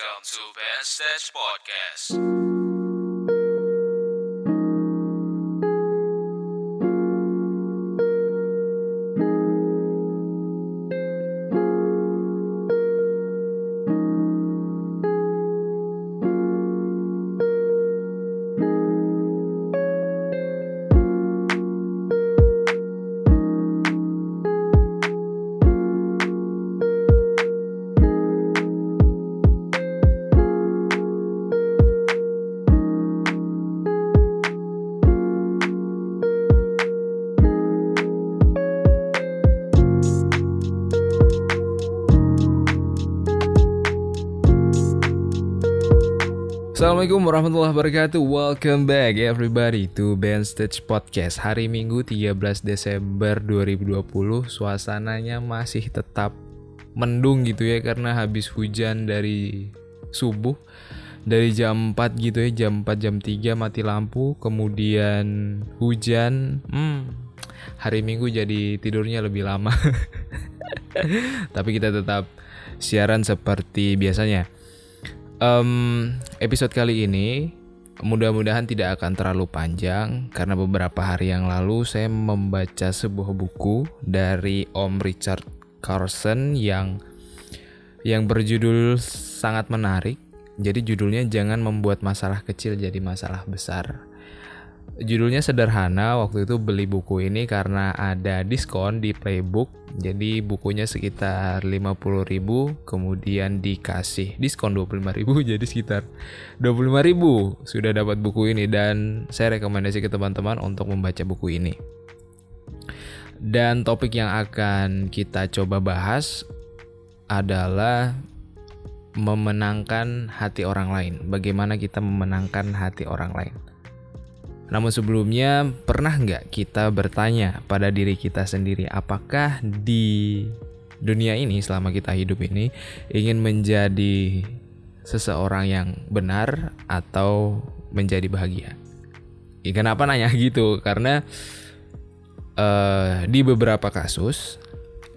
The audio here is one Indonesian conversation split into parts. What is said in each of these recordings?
Welcome to Band Stage Podcast. Assalamualaikum warahmatullahi wabarakatuh. Welcome back everybody to Band Stage Podcast. Hari Minggu 13 Desember 2020 Suasananya masih tetap mendung gitu ya Karena habis hujan dari subuh Dari jam 4 gitu ya Jam 4 jam 3 mati lampu Kemudian hujan. Hmm, Hari Minggu jadi tidurnya lebih lama. Tapi kita tetap siaran seperti biasanya um, episode kali ini mudah-mudahan tidak akan terlalu panjang karena beberapa hari yang lalu saya membaca sebuah buku dari Om Richard Carson yang yang berjudul sangat menarik. Jadi judulnya jangan membuat masalah kecil jadi masalah besar. Judulnya sederhana, waktu itu beli buku ini karena ada diskon di Playbook. Jadi bukunya sekitar 50.000, kemudian dikasih diskon 25.000 jadi sekitar 25.000 sudah dapat buku ini dan saya rekomendasi ke teman-teman untuk membaca buku ini. Dan topik yang akan kita coba bahas adalah memenangkan hati orang lain. Bagaimana kita memenangkan hati orang lain? Namun sebelumnya, pernah nggak kita bertanya pada diri kita sendiri apakah di dunia ini selama kita hidup ini ingin menjadi seseorang yang benar atau menjadi bahagia? Ya, kenapa nanya gitu? Karena uh, di beberapa kasus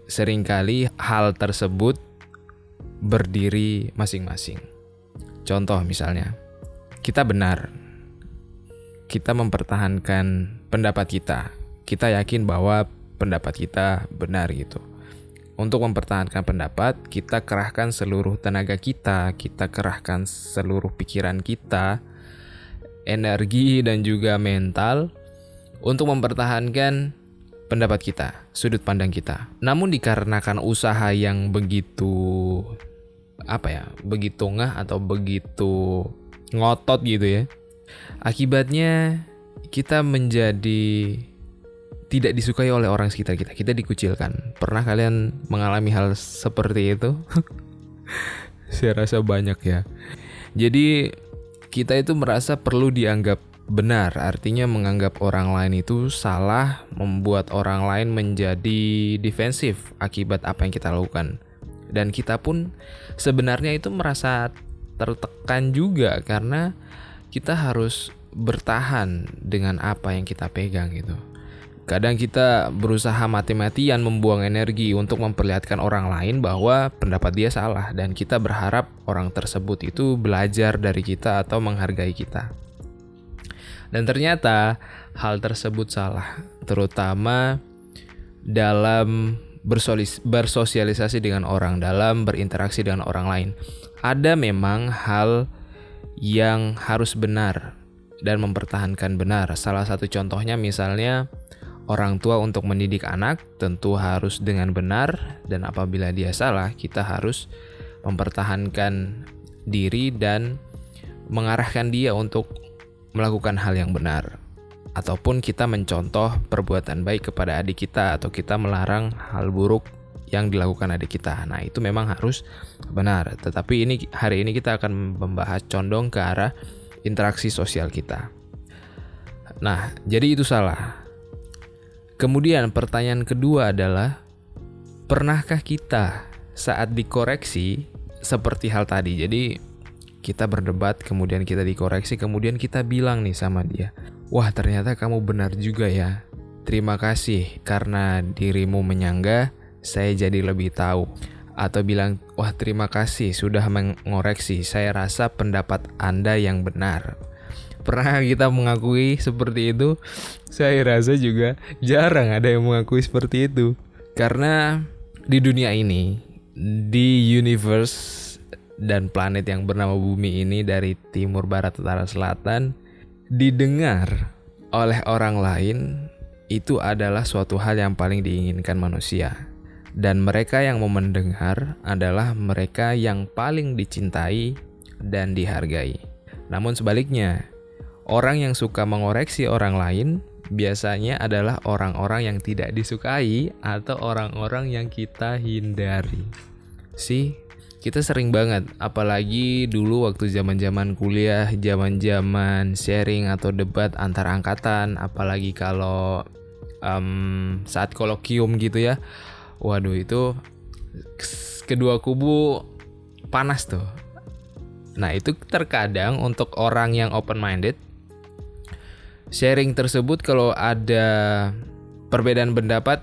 sering kali hal tersebut berdiri masing-masing. Contoh misalnya, kita benar kita mempertahankan pendapat kita. Kita yakin bahwa pendapat kita benar gitu. Untuk mempertahankan pendapat, kita kerahkan seluruh tenaga kita, kita kerahkan seluruh pikiran kita, energi dan juga mental untuk mempertahankan pendapat kita, sudut pandang kita. Namun dikarenakan usaha yang begitu apa ya, begitu ngah atau begitu ngotot gitu ya, Akibatnya kita menjadi tidak disukai oleh orang sekitar kita. Kita dikucilkan. Pernah kalian mengalami hal seperti itu? Saya rasa banyak ya. Jadi kita itu merasa perlu dianggap benar, artinya menganggap orang lain itu salah, membuat orang lain menjadi defensif akibat apa yang kita lakukan. Dan kita pun sebenarnya itu merasa tertekan juga karena kita harus bertahan dengan apa yang kita pegang gitu. Kadang kita berusaha mati-matian membuang energi untuk memperlihatkan orang lain bahwa pendapat dia salah dan kita berharap orang tersebut itu belajar dari kita atau menghargai kita. Dan ternyata hal tersebut salah, terutama dalam bersosialisasi dengan orang, dalam berinteraksi dengan orang lain. Ada memang hal yang harus benar dan mempertahankan benar. Salah satu contohnya misalnya orang tua untuk mendidik anak tentu harus dengan benar dan apabila dia salah kita harus mempertahankan diri dan mengarahkan dia untuk melakukan hal yang benar ataupun kita mencontoh perbuatan baik kepada adik kita atau kita melarang hal buruk yang dilakukan adik kita. Nah, itu memang harus benar. Tetapi ini hari ini kita akan membahas condong ke arah interaksi sosial kita. Nah, jadi itu salah. Kemudian pertanyaan kedua adalah pernahkah kita saat dikoreksi seperti hal tadi. Jadi kita berdebat, kemudian kita dikoreksi, kemudian kita bilang nih sama dia, "Wah, ternyata kamu benar juga ya. Terima kasih karena dirimu menyangga saya jadi lebih tahu. atau bilang, "Wah, terima kasih sudah mengoreksi. Saya rasa pendapat Anda yang benar." Pernah kita mengakui seperti itu? Saya rasa juga jarang ada yang mengakui seperti itu. Karena di dunia ini, di universe dan planet yang bernama bumi ini dari timur barat utara selatan didengar oleh orang lain itu adalah suatu hal yang paling diinginkan manusia. Dan mereka yang mau mendengar adalah mereka yang paling dicintai dan dihargai. Namun sebaliknya, orang yang suka mengoreksi orang lain biasanya adalah orang-orang yang tidak disukai atau orang-orang yang kita hindari. Sih, kita sering banget, apalagi dulu waktu zaman-zaman kuliah, zaman-zaman sharing atau debat antar angkatan, apalagi kalau um, saat kolokium gitu ya waduh itu kedua kubu panas tuh. Nah, itu terkadang untuk orang yang open minded sharing tersebut kalau ada perbedaan pendapat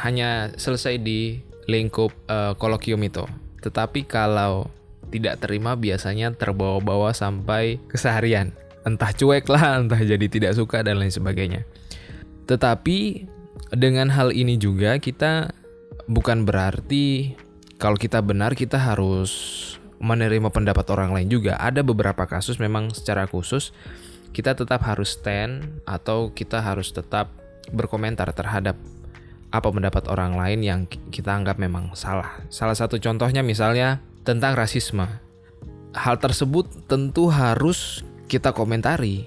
hanya selesai di lingkup uh, kolokium itu. Tetapi kalau tidak terima biasanya terbawa-bawa sampai keseharian. Entah cuek lah, entah jadi tidak suka dan lain sebagainya. Tetapi dengan hal ini juga kita bukan berarti kalau kita benar kita harus menerima pendapat orang lain juga. Ada beberapa kasus memang secara khusus kita tetap harus stand atau kita harus tetap berkomentar terhadap apa pendapat orang lain yang kita anggap memang salah. Salah satu contohnya misalnya tentang rasisme. Hal tersebut tentu harus kita komentari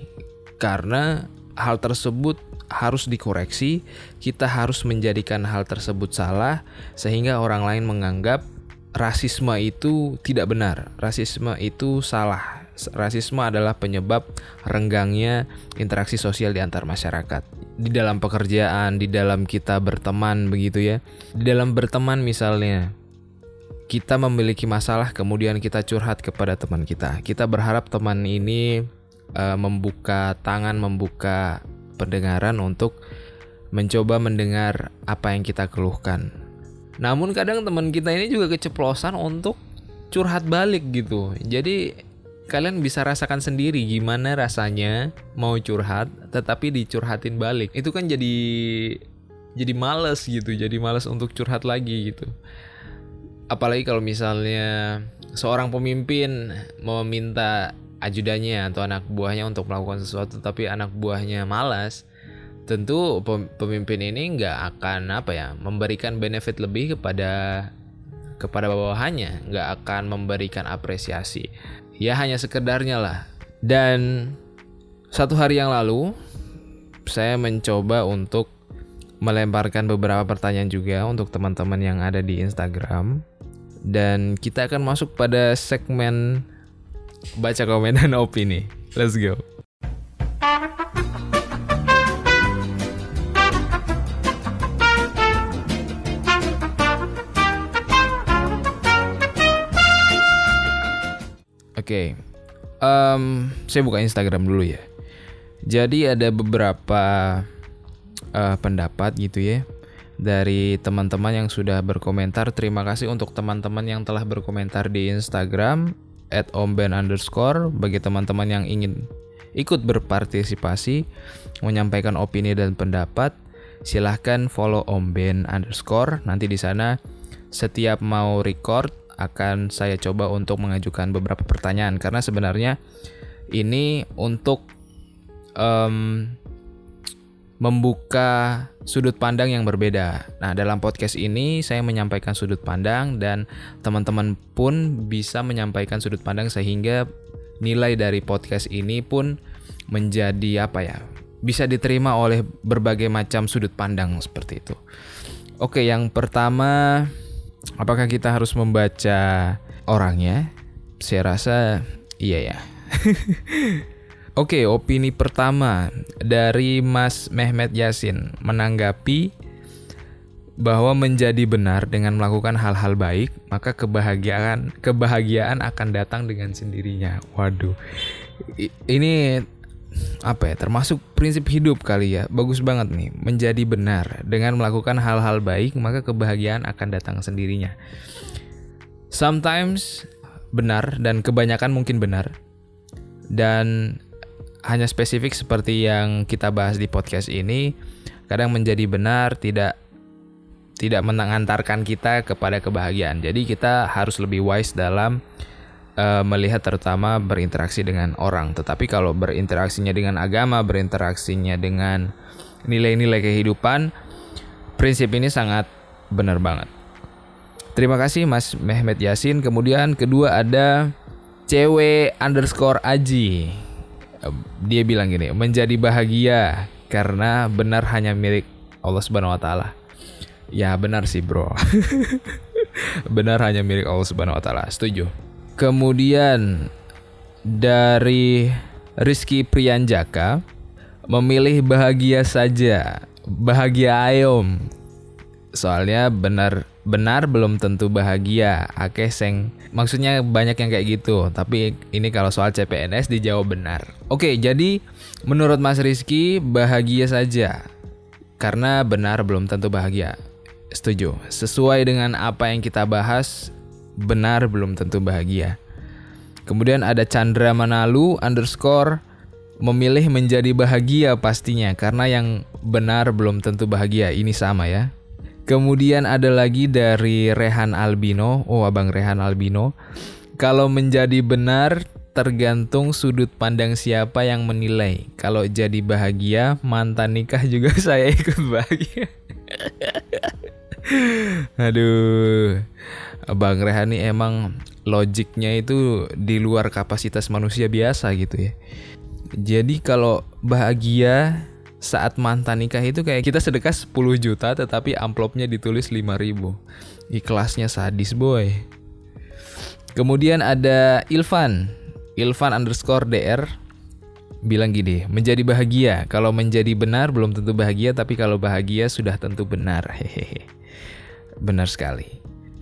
karena hal tersebut harus dikoreksi, kita harus menjadikan hal tersebut salah sehingga orang lain menganggap rasisme itu tidak benar. Rasisme itu salah. Rasisme adalah penyebab renggangnya interaksi sosial di antar masyarakat. Di dalam pekerjaan, di dalam kita berteman begitu ya. Di dalam berteman misalnya, kita memiliki masalah kemudian kita curhat kepada teman kita. Kita berharap teman ini uh, membuka tangan, membuka pendengaran untuk mencoba mendengar apa yang kita keluhkan. Namun kadang teman kita ini juga keceplosan untuk curhat balik gitu. Jadi kalian bisa rasakan sendiri gimana rasanya mau curhat tetapi dicurhatin balik. Itu kan jadi jadi males gitu, jadi males untuk curhat lagi gitu. Apalagi kalau misalnya seorang pemimpin mau minta ajudannya atau anak buahnya untuk melakukan sesuatu tapi anak buahnya malas tentu pemimpin ini nggak akan apa ya memberikan benefit lebih kepada kepada bawahannya nggak akan memberikan apresiasi. Ya hanya sekedarnya lah. Dan satu hari yang lalu saya mencoba untuk melemparkan beberapa pertanyaan juga untuk teman-teman yang ada di Instagram. Dan kita akan masuk pada segmen baca komen dan opini. Let's go. Oke, okay. um, saya buka Instagram dulu ya. Jadi ada beberapa uh, pendapat gitu ya dari teman-teman yang sudah berkomentar. Terima kasih untuk teman-teman yang telah berkomentar di Instagram at omben underscore bagi teman-teman yang ingin ikut berpartisipasi menyampaikan opini dan pendapat silahkan follow omben underscore. Nanti di sana setiap mau record akan saya coba untuk mengajukan beberapa pertanyaan. Karena sebenarnya ini untuk um, membuka sudut pandang yang berbeda. Nah, dalam podcast ini saya menyampaikan sudut pandang dan teman-teman pun bisa menyampaikan sudut pandang sehingga nilai dari podcast ini pun menjadi apa ya? Bisa diterima oleh berbagai macam sudut pandang seperti itu. Oke, yang pertama apakah kita harus membaca orangnya? Saya rasa iya ya. Oke, opini pertama dari Mas Mehmet Yasin menanggapi bahwa menjadi benar dengan melakukan hal-hal baik, maka kebahagiaan kebahagiaan akan datang dengan sendirinya. Waduh. Ini apa ya? Termasuk prinsip hidup kali ya. Bagus banget nih. Menjadi benar dengan melakukan hal-hal baik, maka kebahagiaan akan datang sendirinya. Sometimes benar dan kebanyakan mungkin benar. Dan hanya spesifik seperti yang kita bahas di podcast ini, kadang menjadi benar tidak tidak mengantarkan kita kepada kebahagiaan. Jadi kita harus lebih wise dalam uh, melihat terutama berinteraksi dengan orang. Tetapi kalau berinteraksinya dengan agama, berinteraksinya dengan nilai-nilai kehidupan, prinsip ini sangat benar banget. Terima kasih Mas Mehmet Yasin. Kemudian kedua ada cewek underscore Aji. Dia bilang gini, menjadi bahagia karena benar hanya milik Allah Subhanahu Wa Taala. Ya benar sih bro. benar hanya milik Allah Subhanahu Wa Taala. Setuju. Kemudian dari Rizky Prianjaka memilih bahagia saja, bahagia ayom. Soalnya benar benar belum tentu bahagia. Akeh seng. Maksudnya banyak yang kayak gitu. Tapi ini kalau soal CPNS dijawab benar. Oke, jadi menurut Mas Rizky bahagia saja. Karena benar belum tentu bahagia. Setuju. Sesuai dengan apa yang kita bahas, benar belum tentu bahagia. Kemudian ada Chandra Manalu underscore memilih menjadi bahagia pastinya karena yang benar belum tentu bahagia. Ini sama ya. Kemudian ada lagi dari Rehan Albino. Oh, Abang Rehan Albino. Kalau menjadi benar tergantung sudut pandang siapa yang menilai. Kalau jadi bahagia, mantan nikah juga saya ikut bahagia. Aduh. Bang Rehan ini emang logiknya itu di luar kapasitas manusia biasa gitu ya. Jadi kalau bahagia saat mantan nikah itu kayak kita sedekah 10 juta tetapi amplopnya ditulis 5000 ikhlasnya sadis boy. Kemudian ada Ilvan. Ilvan underscore DR bilang gini menjadi bahagia. Kalau menjadi benar belum tentu bahagia tapi kalau bahagia sudah tentu benar. Hehehe. Benar sekali.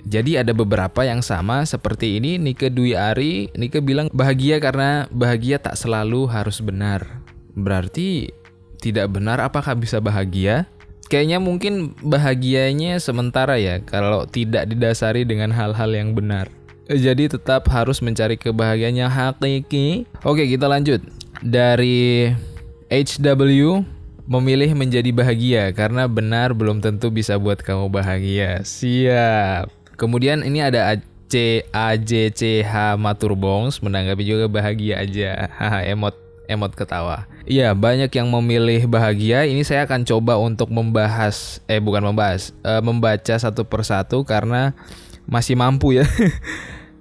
Jadi ada beberapa yang sama seperti ini. Nike Dwi Ari Nike bilang bahagia karena bahagia tak selalu harus benar. Berarti tidak benar apakah bisa bahagia? Kayaknya mungkin bahagianya sementara ya kalau tidak didasari dengan hal-hal yang benar. Jadi tetap harus mencari kebahagiaan yang hakiki. Oke, kita lanjut. Dari HW memilih menjadi bahagia karena benar belum tentu bisa buat kamu bahagia. Siap. Kemudian ini ada C A J C H Maturbongs menanggapi juga bahagia aja. Haha emot emot ketawa. Iya, banyak yang memilih bahagia. Ini saya akan coba untuk membahas, eh bukan membahas, uh, membaca satu persatu karena masih mampu ya.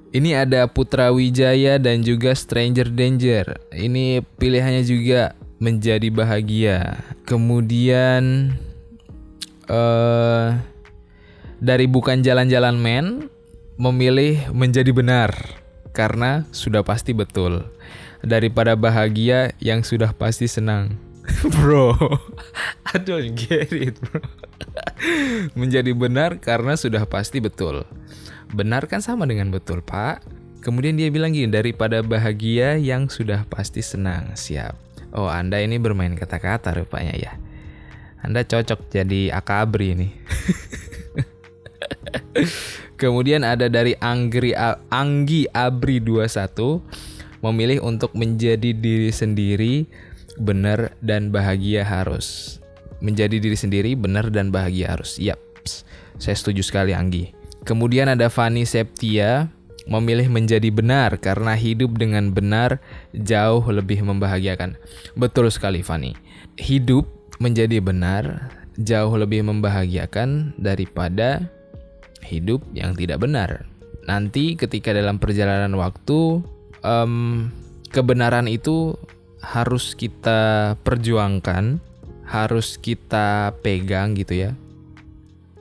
Ini ada Putra Wijaya dan juga Stranger Danger. Ini pilihannya juga menjadi bahagia. Kemudian uh, dari bukan jalan-jalan men memilih menjadi benar karena sudah pasti betul daripada bahagia yang sudah pasti senang. bro, I don't get it, bro. Menjadi benar karena sudah pasti betul. Benar kan sama dengan betul, Pak. Kemudian dia bilang gini, daripada bahagia yang sudah pasti senang. Siap. Oh, Anda ini bermain kata-kata rupanya ya. Anda cocok jadi akabri ini. Kemudian ada dari Anggri Anggi Abri 21 memilih untuk menjadi diri sendiri benar dan bahagia harus. Menjadi diri sendiri benar dan bahagia harus. Yap, saya setuju sekali Anggi. Kemudian ada Fani Septia memilih menjadi benar karena hidup dengan benar jauh lebih membahagiakan. Betul sekali Fani. Hidup menjadi benar jauh lebih membahagiakan daripada hidup yang tidak benar. Nanti ketika dalam perjalanan waktu um, kebenaran itu harus kita perjuangkan, harus kita pegang gitu ya,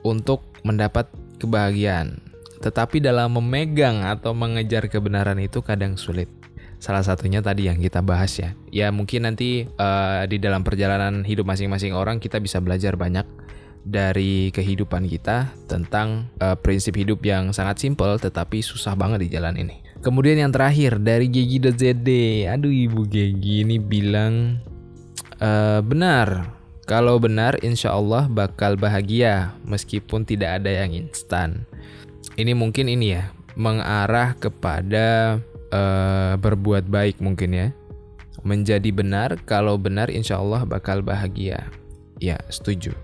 untuk mendapat kebahagiaan. Tetapi dalam memegang atau mengejar kebenaran itu kadang sulit. Salah satunya tadi yang kita bahas ya. Ya mungkin nanti uh, di dalam perjalanan hidup masing-masing orang kita bisa belajar banyak dari kehidupan kita tentang uh, prinsip hidup yang sangat simpel tetapi susah banget di jalan ini. Kemudian yang terakhir dari Gigi.zd. Aduh ibu Gigi ini bilang e, benar. Kalau benar insya Allah bakal bahagia meskipun tidak ada yang instan. Ini mungkin ini ya mengarah kepada uh, berbuat baik mungkin ya. Menjadi benar, kalau benar insya Allah bakal bahagia. Ya, setuju.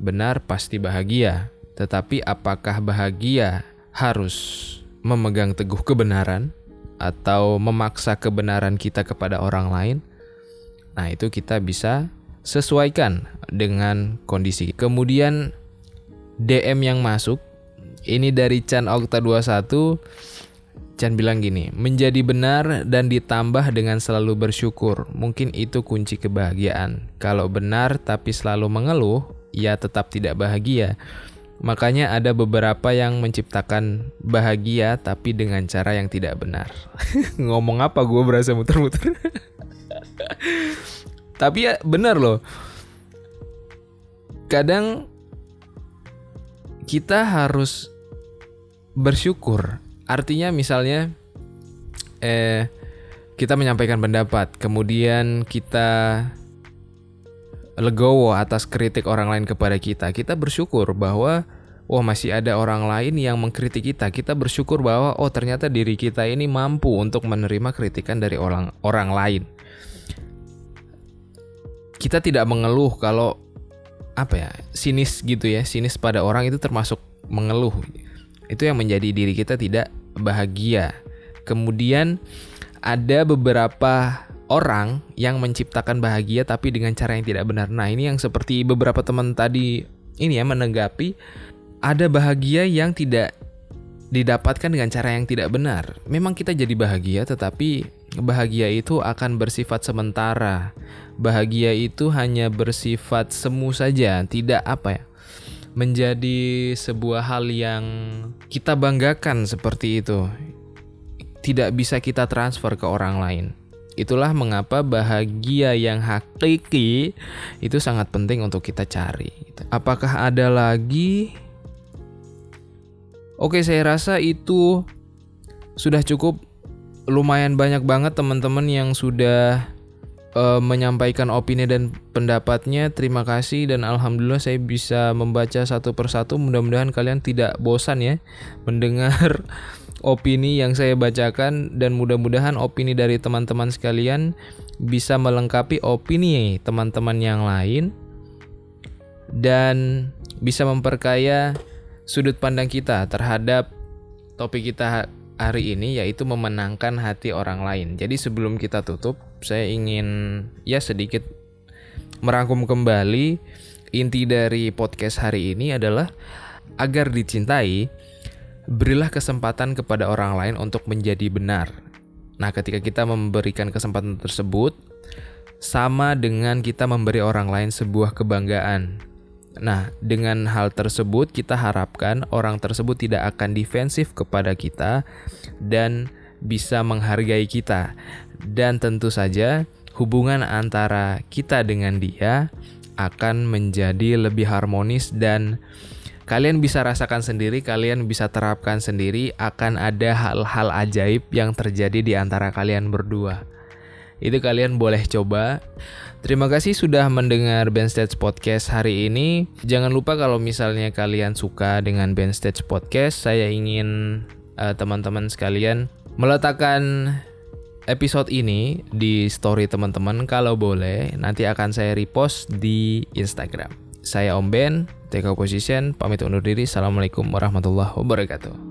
Benar pasti bahagia, tetapi apakah bahagia harus memegang teguh kebenaran atau memaksa kebenaran kita kepada orang lain? Nah, itu kita bisa sesuaikan dengan kondisi. Kemudian DM yang masuk ini dari Chan Okta 21 Chan bilang gini, menjadi benar dan ditambah dengan selalu bersyukur. Mungkin itu kunci kebahagiaan. Kalau benar tapi selalu mengeluh, ya tetap tidak bahagia. Makanya ada beberapa yang menciptakan bahagia tapi dengan cara yang tidak benar. Ngomong apa gue berasa muter-muter. tapi ya benar loh. Kadang kita harus bersyukur Artinya misalnya eh kita menyampaikan pendapat, kemudian kita legowo atas kritik orang lain kepada kita. Kita bersyukur bahwa oh masih ada orang lain yang mengkritik kita. Kita bersyukur bahwa oh ternyata diri kita ini mampu untuk menerima kritikan dari orang orang lain. Kita tidak mengeluh kalau apa ya, sinis gitu ya. Sinis pada orang itu termasuk mengeluh. Itu yang menjadi diri kita tidak bahagia. Kemudian ada beberapa orang yang menciptakan bahagia tapi dengan cara yang tidak benar. Nah, ini yang seperti beberapa teman tadi ini ya menanggapi ada bahagia yang tidak didapatkan dengan cara yang tidak benar. Memang kita jadi bahagia tetapi bahagia itu akan bersifat sementara. Bahagia itu hanya bersifat semu saja, tidak apa ya? menjadi sebuah hal yang kita banggakan seperti itu. Tidak bisa kita transfer ke orang lain. Itulah mengapa bahagia yang hakiki itu sangat penting untuk kita cari. Apakah ada lagi? Oke, saya rasa itu sudah cukup. Lumayan banyak banget teman-teman yang sudah uh, menyampaikan opini dan pendapatnya. Terima kasih dan alhamdulillah saya bisa membaca satu persatu. Mudah-mudahan kalian tidak bosan ya mendengar opini yang saya bacakan dan mudah-mudahan opini dari teman-teman sekalian bisa melengkapi opini teman-teman yang lain dan bisa memperkaya sudut pandang kita terhadap topik kita hari ini yaitu memenangkan hati orang lain. Jadi sebelum kita tutup saya ingin ya sedikit merangkum kembali inti dari podcast hari ini adalah agar dicintai berilah kesempatan kepada orang lain untuk menjadi benar. Nah, ketika kita memberikan kesempatan tersebut sama dengan kita memberi orang lain sebuah kebanggaan. Nah, dengan hal tersebut kita harapkan orang tersebut tidak akan defensif kepada kita dan bisa menghargai kita dan tentu saja hubungan antara kita dengan dia akan menjadi lebih harmonis dan kalian bisa rasakan sendiri, kalian bisa terapkan sendiri akan ada hal-hal ajaib yang terjadi di antara kalian berdua. Itu kalian boleh coba. Terima kasih sudah mendengar Band Stage Podcast hari ini. Jangan lupa kalau misalnya kalian suka dengan Band Stage Podcast, saya ingin uh, teman-teman sekalian meletakkan episode ini di story teman-teman kalau boleh nanti akan saya repost di Instagram. Saya Om Ben, TK Position, pamit undur diri. Assalamualaikum warahmatullahi wabarakatuh.